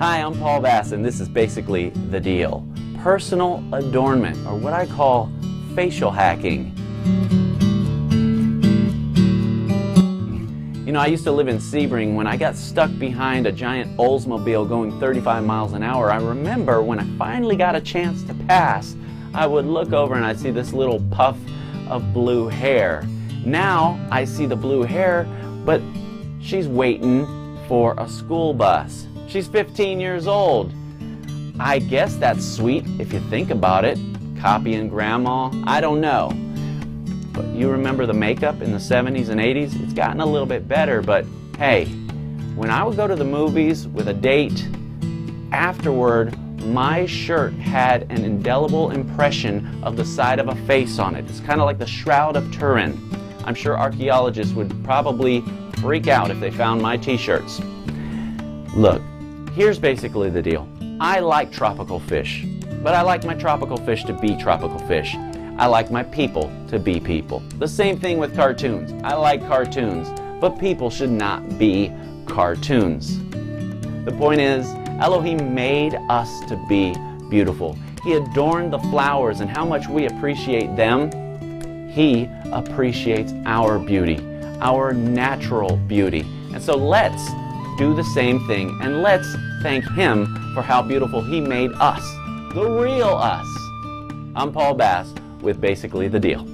Hi, I'm Paul Bass, and this is basically the deal personal adornment, or what I call facial hacking. You know, I used to live in Sebring. When I got stuck behind a giant Oldsmobile going 35 miles an hour, I remember when I finally got a chance to pass, I would look over and I'd see this little puff of blue hair. Now I see the blue hair, but she's waiting for a school bus. She's 15 years old. I guess that's sweet if you think about it. Copying grandma, I don't know. But you remember the makeup in the 70s and 80s? It's gotten a little bit better, but hey, when I would go to the movies with a date, afterward, my shirt had an indelible impression of the side of a face on it. It's kind of like the Shroud of Turin. I'm sure archaeologists would probably freak out if they found my t shirts. Look, Here's basically the deal. I like tropical fish, but I like my tropical fish to be tropical fish. I like my people to be people. The same thing with cartoons. I like cartoons, but people should not be cartoons. The point is, Elohim made us to be beautiful. He adorned the flowers and how much we appreciate them. He appreciates our beauty, our natural beauty. And so let's do the same thing and let's thank Him for how beautiful He made us, the real us. I'm Paul Bass with Basically the Deal.